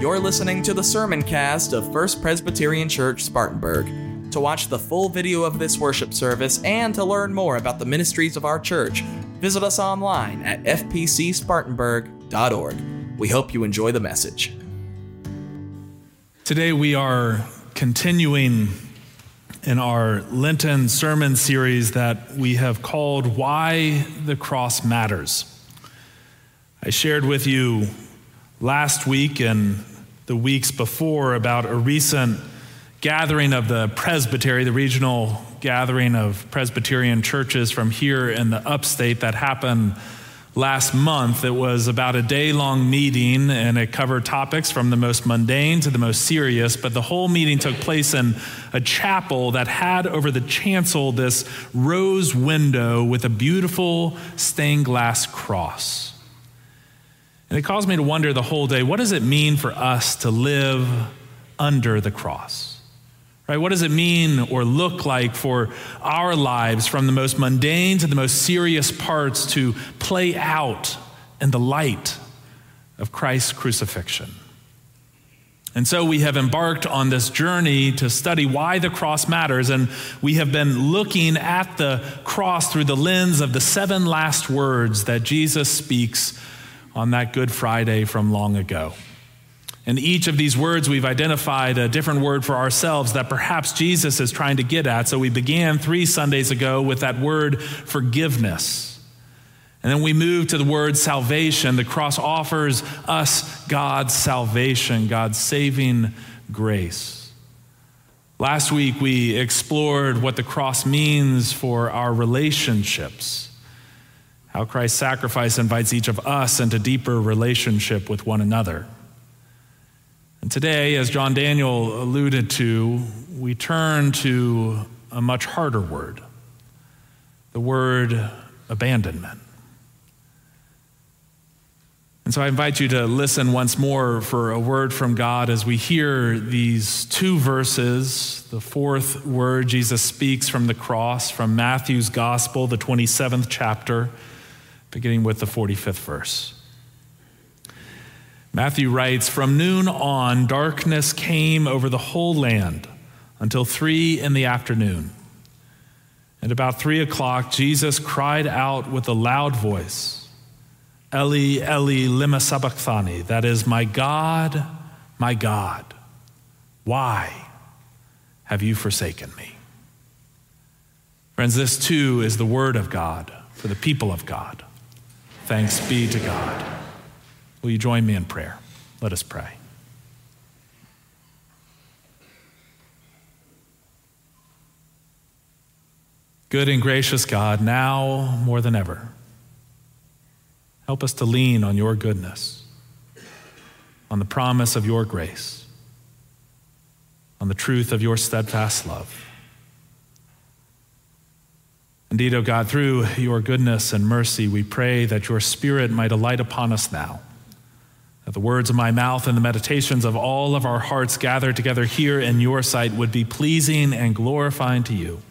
You're listening to the sermon cast of First Presbyterian Church Spartanburg. To watch the full video of this worship service and to learn more about the ministries of our church, visit us online at fpcspartanburg.org. We hope you enjoy the message. Today we are continuing in our Lenten sermon series that we have called Why the Cross Matters. I shared with you last week and the weeks before about a recent gathering of the presbytery, the regional gathering of Presbyterian churches from here in the upstate that happened last month. It was about a day long meeting and it covered topics from the most mundane to the most serious. But the whole meeting took place in a chapel that had over the chancel this rose window with a beautiful stained glass cross. And it caused me to wonder the whole day what does it mean for us to live under the cross? Right? What does it mean or look like for our lives from the most mundane to the most serious parts to play out in the light of Christ's crucifixion? And so we have embarked on this journey to study why the cross matters. And we have been looking at the cross through the lens of the seven last words that Jesus speaks on that Good Friday from long ago. In each of these words, we've identified a different word for ourselves that perhaps Jesus is trying to get at. So we began three Sundays ago with that word forgiveness. And then we moved to the word salvation. The cross offers us God's salvation, God's saving grace. Last week, we explored what the cross means for our relationships how Christ's sacrifice invites each of us into deeper relationship with one another. And today, as John Daniel alluded to, we turn to a much harder word the word abandonment. And so I invite you to listen once more for a word from God as we hear these two verses. The fourth word Jesus speaks from the cross from Matthew's Gospel, the 27th chapter beginning with the 45th verse. Matthew writes From noon on, darkness came over the whole land until three in the afternoon. At about three o'clock, Jesus cried out with a loud voice, Eli, Eli, lima sabachthani, that is, My God, my God, why have you forsaken me? Friends, this too is the word of God for the people of God. Thanks be to God. Will you join me in prayer? Let us pray. Good and gracious God, now more than ever, help us to lean on your goodness, on the promise of your grace, on the truth of your steadfast love. Indeed, O oh God, through your goodness and mercy, we pray that your Spirit might alight upon us now. That the words of my mouth and the meditations of all of our hearts gathered together here in your sight would be pleasing and glorifying to you.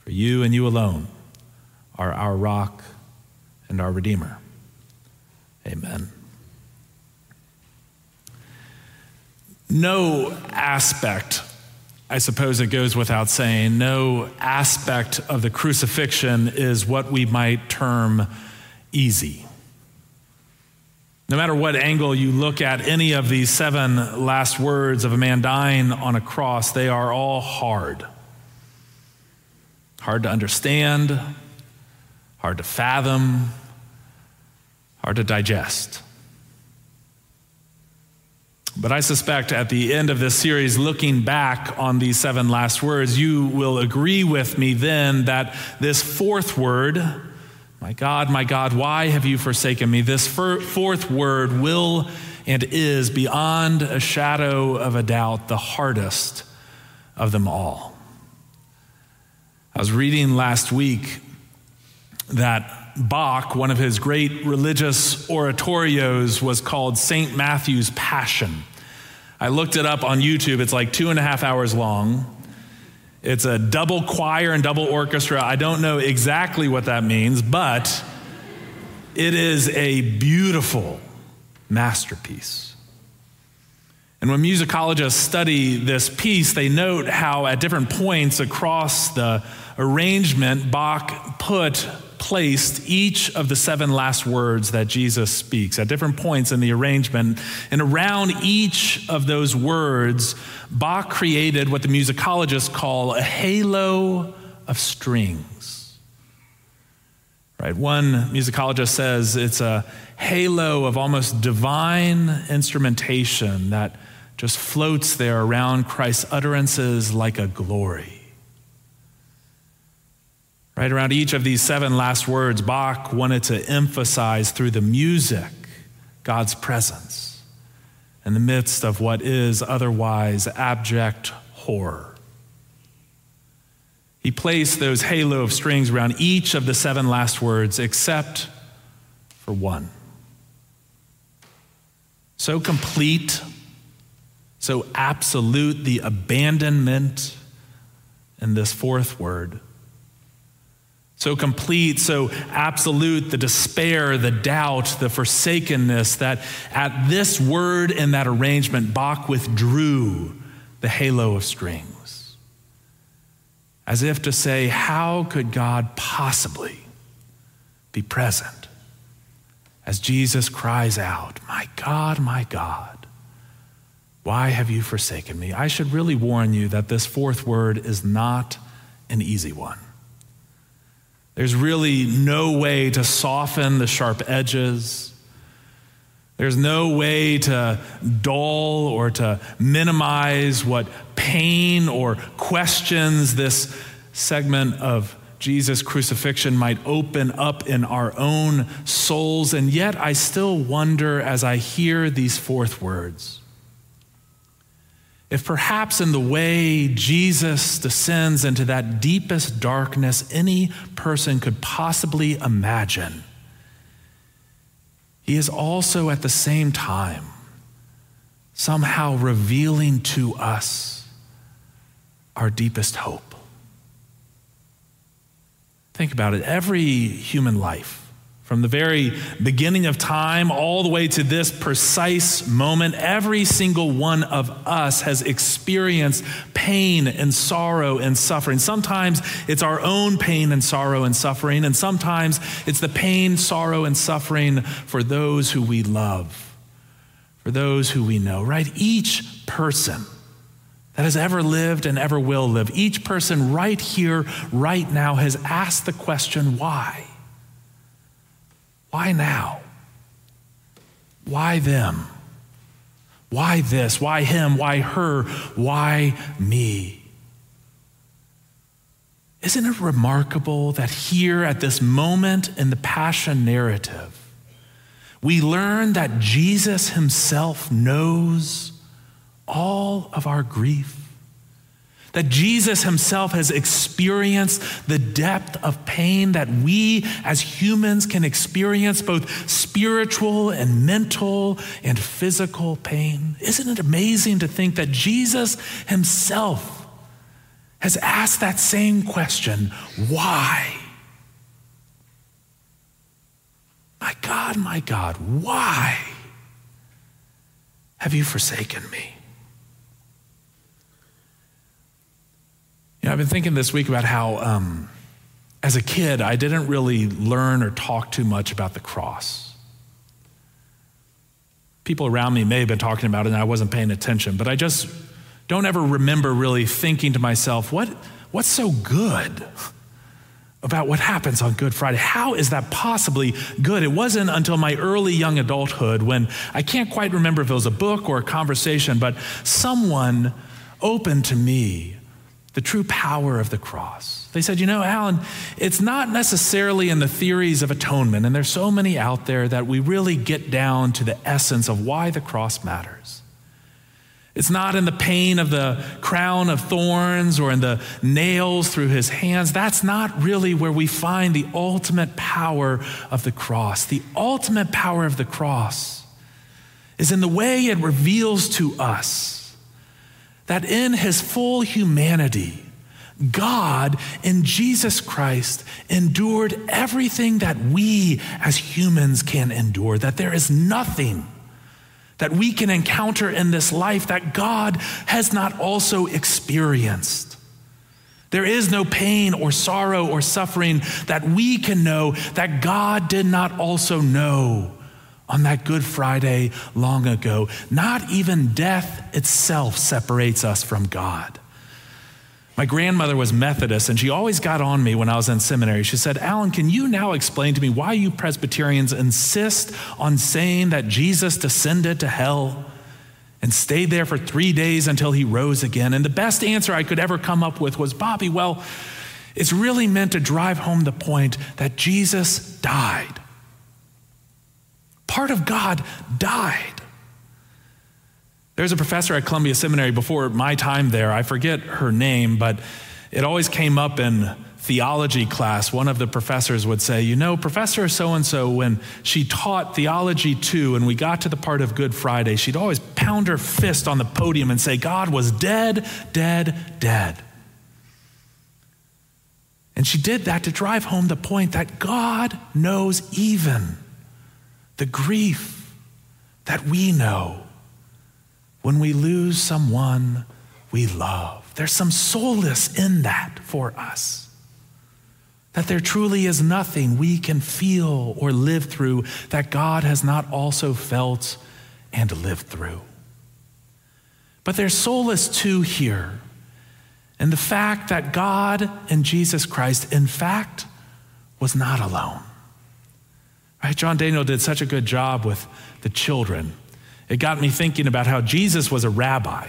For you and you alone are our rock and our Redeemer. Amen. No aspect I suppose it goes without saying, no aspect of the crucifixion is what we might term easy. No matter what angle you look at any of these seven last words of a man dying on a cross, they are all hard. Hard to understand, hard to fathom, hard to digest. But I suspect at the end of this series, looking back on these seven last words, you will agree with me then that this fourth word, my God, my God, why have you forsaken me? This fourth word will and is beyond a shadow of a doubt the hardest of them all. I was reading last week that Bach, one of his great religious oratorios, was called St. Matthew's Passion. I looked it up on YouTube. It's like two and a half hours long. It's a double choir and double orchestra. I don't know exactly what that means, but it is a beautiful masterpiece. And when musicologists study this piece, they note how at different points across the arrangement, Bach put, placed each of the seven last words that Jesus speaks at different points in the arrangement. And around each of those words, Bach created what the musicologists call a halo of strings. Right? One musicologist says it's a halo of almost divine instrumentation that just floats there around Christ's utterances like a glory. Right around each of these seven last words, Bach wanted to emphasize through the music God's presence in the midst of what is otherwise abject horror. He placed those halo of strings around each of the seven last words except for one. So complete, so absolute the abandonment in this fourth word so complete, so absolute, the despair, the doubt, the forsakenness, that at this word in that arrangement, Bach withdrew the halo of strings. As if to say, How could God possibly be present? As Jesus cries out, My God, my God, why have you forsaken me? I should really warn you that this fourth word is not an easy one. There's really no way to soften the sharp edges. There's no way to dull or to minimize what pain or questions this segment of Jesus' crucifixion might open up in our own souls. And yet, I still wonder as I hear these fourth words if perhaps in the way Jesus descends into that deepest darkness any person could possibly imagine, he is also at the same time somehow revealing to us our deepest hope. Think about it. Every human life from the very beginning of time all the way to this precise moment, every single one of us has experienced pain and sorrow and suffering. Sometimes it's our own pain and sorrow and suffering, and sometimes it's the pain, sorrow, and suffering for those who we love, for those who we know, right? Each person that has ever lived and ever will live, each person right here, right now, has asked the question, why? Why now? Why them? Why this? Why him? Why her? Why me? Isn't it remarkable that here at this moment in the Passion narrative, we learn that Jesus himself knows all of our grief? That Jesus himself has experienced the depth of pain that we as humans can experience, both spiritual and mental and physical pain. Isn't it amazing to think that Jesus himself has asked that same question why? My God, my God, why have you forsaken me? Know, I've been thinking this week about how, um, as a kid, I didn't really learn or talk too much about the cross. People around me may have been talking about it and I wasn't paying attention, but I just don't ever remember really thinking to myself, what, what's so good about what happens on Good Friday? How is that possibly good? It wasn't until my early young adulthood when I can't quite remember if it was a book or a conversation, but someone opened to me the true power of the cross. They said, you know, Alan, it's not necessarily in the theories of atonement, and there's so many out there that we really get down to the essence of why the cross matters. It's not in the pain of the crown of thorns or in the nails through his hands. That's not really where we find the ultimate power of the cross. The ultimate power of the cross is in the way it reveals to us that in his full humanity, God in Jesus Christ endured everything that we as humans can endure, that there is nothing that we can encounter in this life that God has not also experienced. There is no pain or sorrow or suffering that we can know that God did not also know on that Good Friday long ago. Not even death itself separates us from God. My grandmother was Methodist, and she always got on me when I was in seminary. She said, Alan, can you now explain to me why you Presbyterians insist on saying that Jesus descended to hell and stayed there for three days until he rose again? And the best answer I could ever come up with was, Bobby, well, it's really meant to drive home the point that Jesus died. Part of God died. There's a professor at Columbia Seminary before my time there. I forget her name, but it always came up in theology class. One of the professors would say, You know, Professor so and so, when she taught theology two and we got to the part of Good Friday, she'd always pound her fist on the podium and say, God was dead, dead, dead. And she did that to drive home the point that God knows even the grief that we know when we lose someone we love. There's some solace in that for us. That there truly is nothing we can feel or live through that God has not also felt and lived through. But there's solace too here in the fact that God and Jesus Christ, in fact, was not alone. Right? John Daniel did such a good job with the children it got me thinking about how Jesus was a rabbi.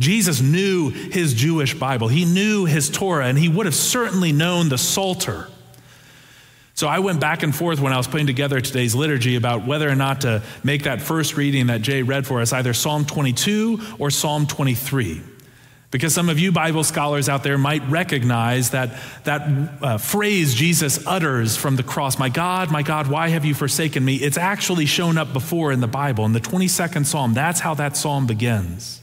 Jesus knew his Jewish Bible, he knew his Torah, and he would have certainly known the Psalter. So I went back and forth when I was putting together today's liturgy about whether or not to make that first reading that Jay read for us either Psalm 22 or Psalm 23. Because some of you Bible scholars out there might recognize that, that uh, phrase Jesus utters from the cross, My God, my God, why have you forsaken me? It's actually shown up before in the Bible. In the 22nd Psalm, that's how that psalm begins.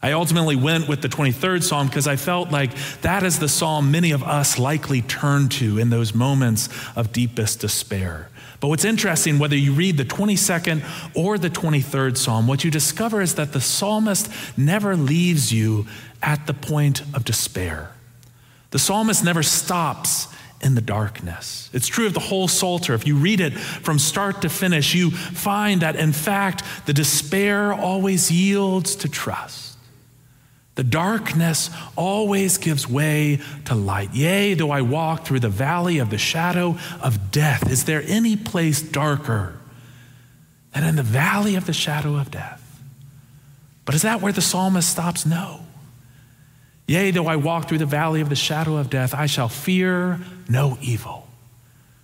I ultimately went with the 23rd Psalm because I felt like that is the psalm many of us likely turn to in those moments of deepest despair. But what's interesting, whether you read the 22nd or the 23rd Psalm, what you discover is that the psalmist never leaves you at the point of despair. The psalmist never stops in the darkness. It's true of the whole Psalter. If you read it from start to finish, you find that, in fact, the despair always yields to trust. The darkness always gives way to light. Yea, though I walk through the valley of the shadow of death, is there any place darker than in the valley of the shadow of death? But is that where the psalmist stops? No. Yea, though I walk through the valley of the shadow of death, I shall fear no evil,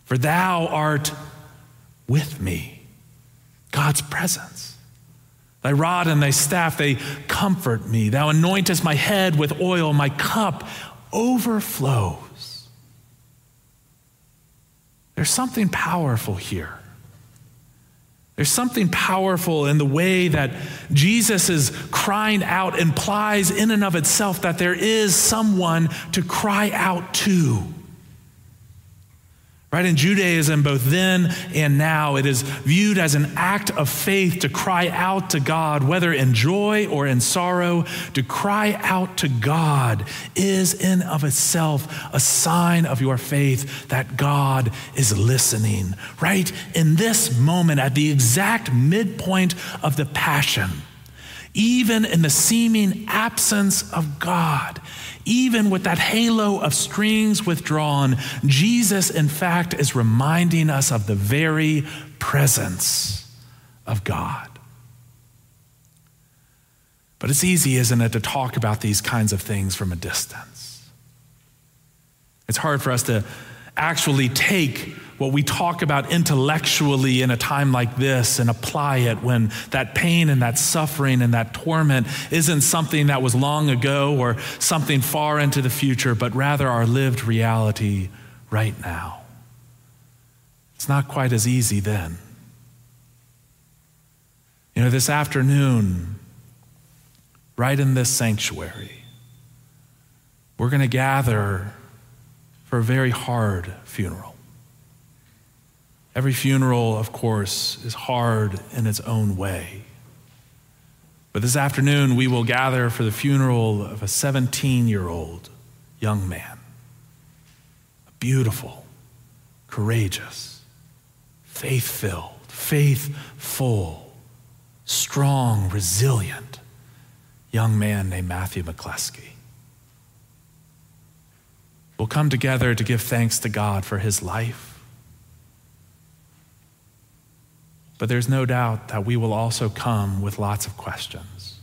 for thou art with me. God's presence. Thy rod and thy staff, they comfort me. Thou anointest my head with oil, my cup overflows. There's something powerful here. There's something powerful in the way that Jesus is crying out implies in and of itself that there is someone to cry out to. Right? In Judaism, both then and now, it is viewed as an act of faith to cry out to God, whether in joy or in sorrow. To cry out to God is in of itself a sign of your faith that God is listening. Right? In this moment, at the exact midpoint of the passion, even in the seeming absence of God, even with that halo of strings withdrawn, Jesus, in fact, is reminding us of the very presence of God. But it's easy, isn't it, to talk about these kinds of things from a distance? It's hard for us to actually take what we talk about intellectually in a time like this and apply it when that pain and that suffering and that torment isn't something that was long ago or something far into the future, but rather our lived reality right now. It's not quite as easy then. You know, this afternoon, right in this sanctuary, we're going to gather for a very hard funeral. Every funeral, of course, is hard in its own way. But this afternoon, we will gather for the funeral of a 17 year old young man. A beautiful, courageous, faith filled, faithful, strong, resilient young man named Matthew McCleskey. We'll come together to give thanks to God for his life. But there's no doubt that we will also come with lots of questions,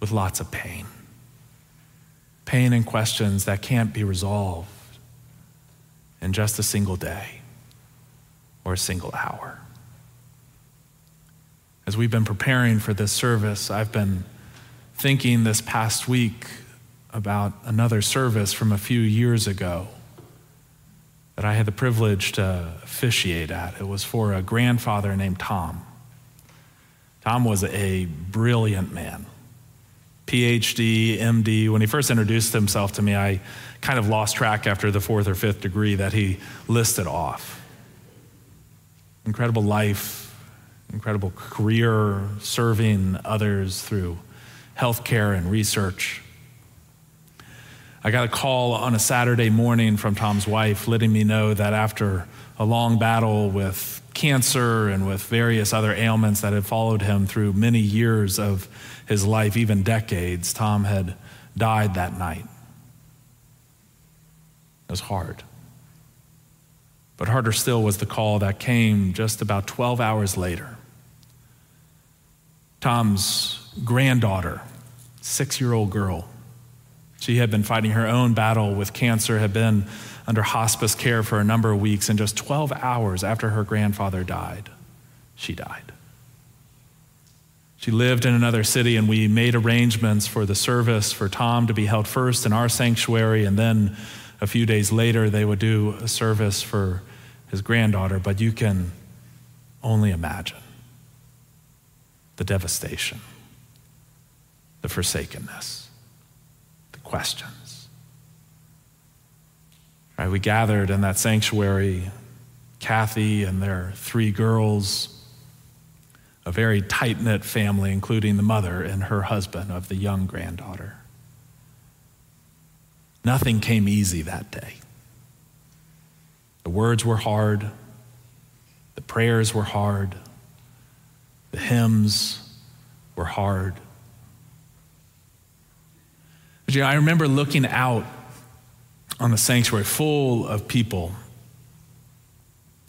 with lots of pain. Pain and questions that can't be resolved in just a single day or a single hour. As we've been preparing for this service, I've been thinking this past week about another service from a few years ago that I had the privilege to officiate at. It was for a grandfather named Tom. Tom was a brilliant man. PhD, MD. When he first introduced himself to me, I kind of lost track after the fourth or fifth degree that he listed off. Incredible life, incredible career serving others through healthcare and research. I got a call on a Saturday morning from Tom's wife letting me know that after a long battle with cancer and with various other ailments that had followed him through many years of his life, even decades, Tom had died that night. It was hard. But harder still was the call that came just about 12 hours later. Tom's granddaughter, six year old girl, she had been fighting her own battle with cancer, had been under hospice care for a number of weeks, and just 12 hours after her grandfather died, she died. She lived in another city, and we made arrangements for the service for Tom to be held first in our sanctuary, and then a few days later, they would do a service for his granddaughter. But you can only imagine the devastation, the forsakenness questions. Right, we gathered in that sanctuary, Kathy and their three girls, a very tight knit family, including the mother and her husband of the young granddaughter. Nothing came easy that day. The words were hard, the prayers were hard, the hymns were hard. But you know, I remember looking out on the sanctuary full of people.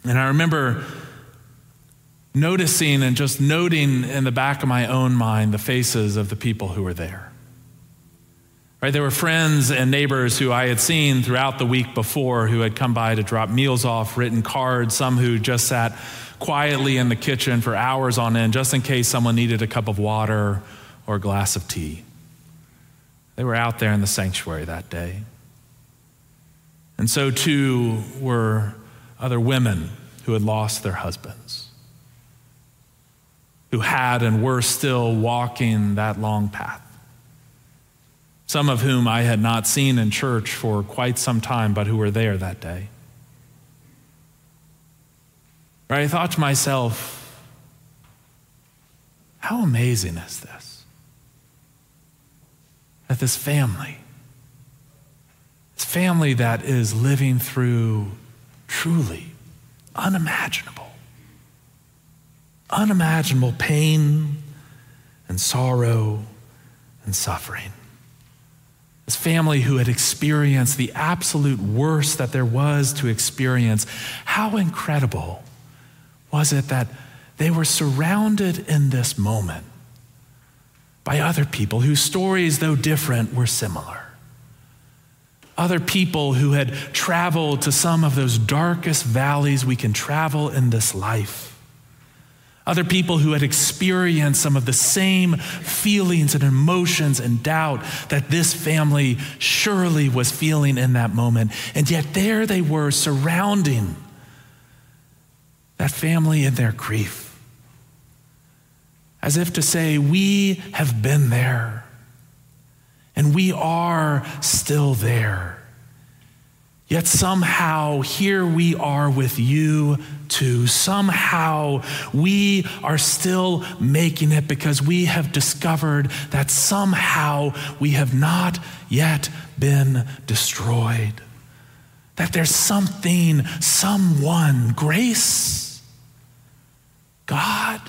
And I remember noticing and just noting in the back of my own mind the faces of the people who were there. Right, there were friends and neighbors who I had seen throughout the week before who had come by to drop meals off, written cards, some who just sat quietly in the kitchen for hours on end just in case someone needed a cup of water or a glass of tea. They were out there in the sanctuary that day. And so too were other women who had lost their husbands, who had and were still walking that long path. Some of whom I had not seen in church for quite some time, but who were there that day. Right? I thought to myself, how amazing is this? That this family, this family that is living through truly unimaginable, unimaginable pain and sorrow and suffering. This family who had experienced the absolute worst that there was to experience, how incredible was it that they were surrounded in this moment by other people whose stories, though different, were similar. Other people who had traveled to some of those darkest valleys we can travel in this life. Other people who had experienced some of the same feelings and emotions and doubt that this family surely was feeling in that moment. And yet there they were surrounding that family in their grief as if to say, We have been there, and we are still there. Yet somehow, here we are with you to. Somehow we are still making it because we have discovered that somehow we have not yet been destroyed. That there's something, someone, grace, God,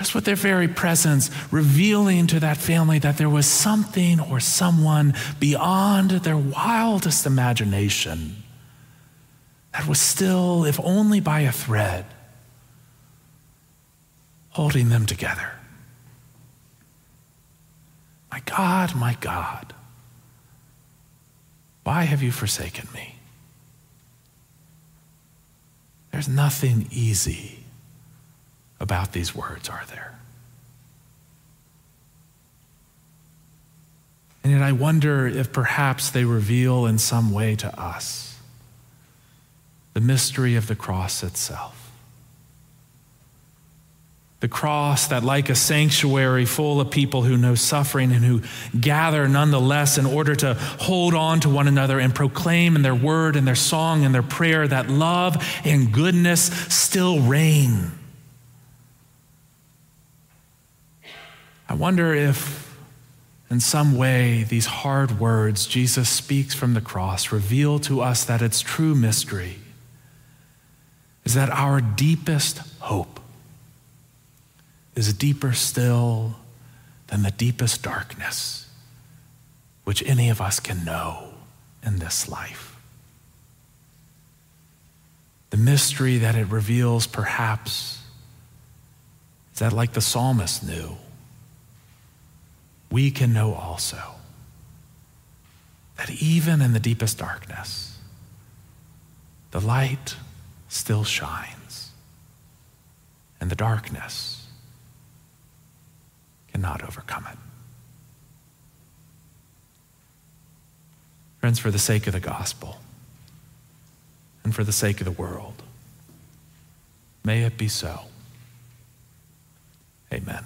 just with their very presence, revealing to that family that there was something or someone beyond their wildest imagination that was still, if only by a thread, holding them together. My God, my God, why have you forsaken me? There's nothing easy about these words, are there? And yet I wonder if perhaps they reveal in some way to us the mystery of the cross itself. The cross that, like a sanctuary full of people who know suffering and who gather nonetheless in order to hold on to one another and proclaim in their word and their song and their prayer that love and goodness still reign. I wonder if, in some way, these hard words Jesus speaks from the cross reveal to us that its true mystery is that our deepest hope is deeper still than the deepest darkness which any of us can know in this life. The mystery that it reveals, perhaps, is that, like the psalmist knew, we can know also that even in the deepest darkness, the light still shines, and the darkness cannot overcome it. Friends, for the sake of the gospel and for the sake of the world, may it be so. Amen.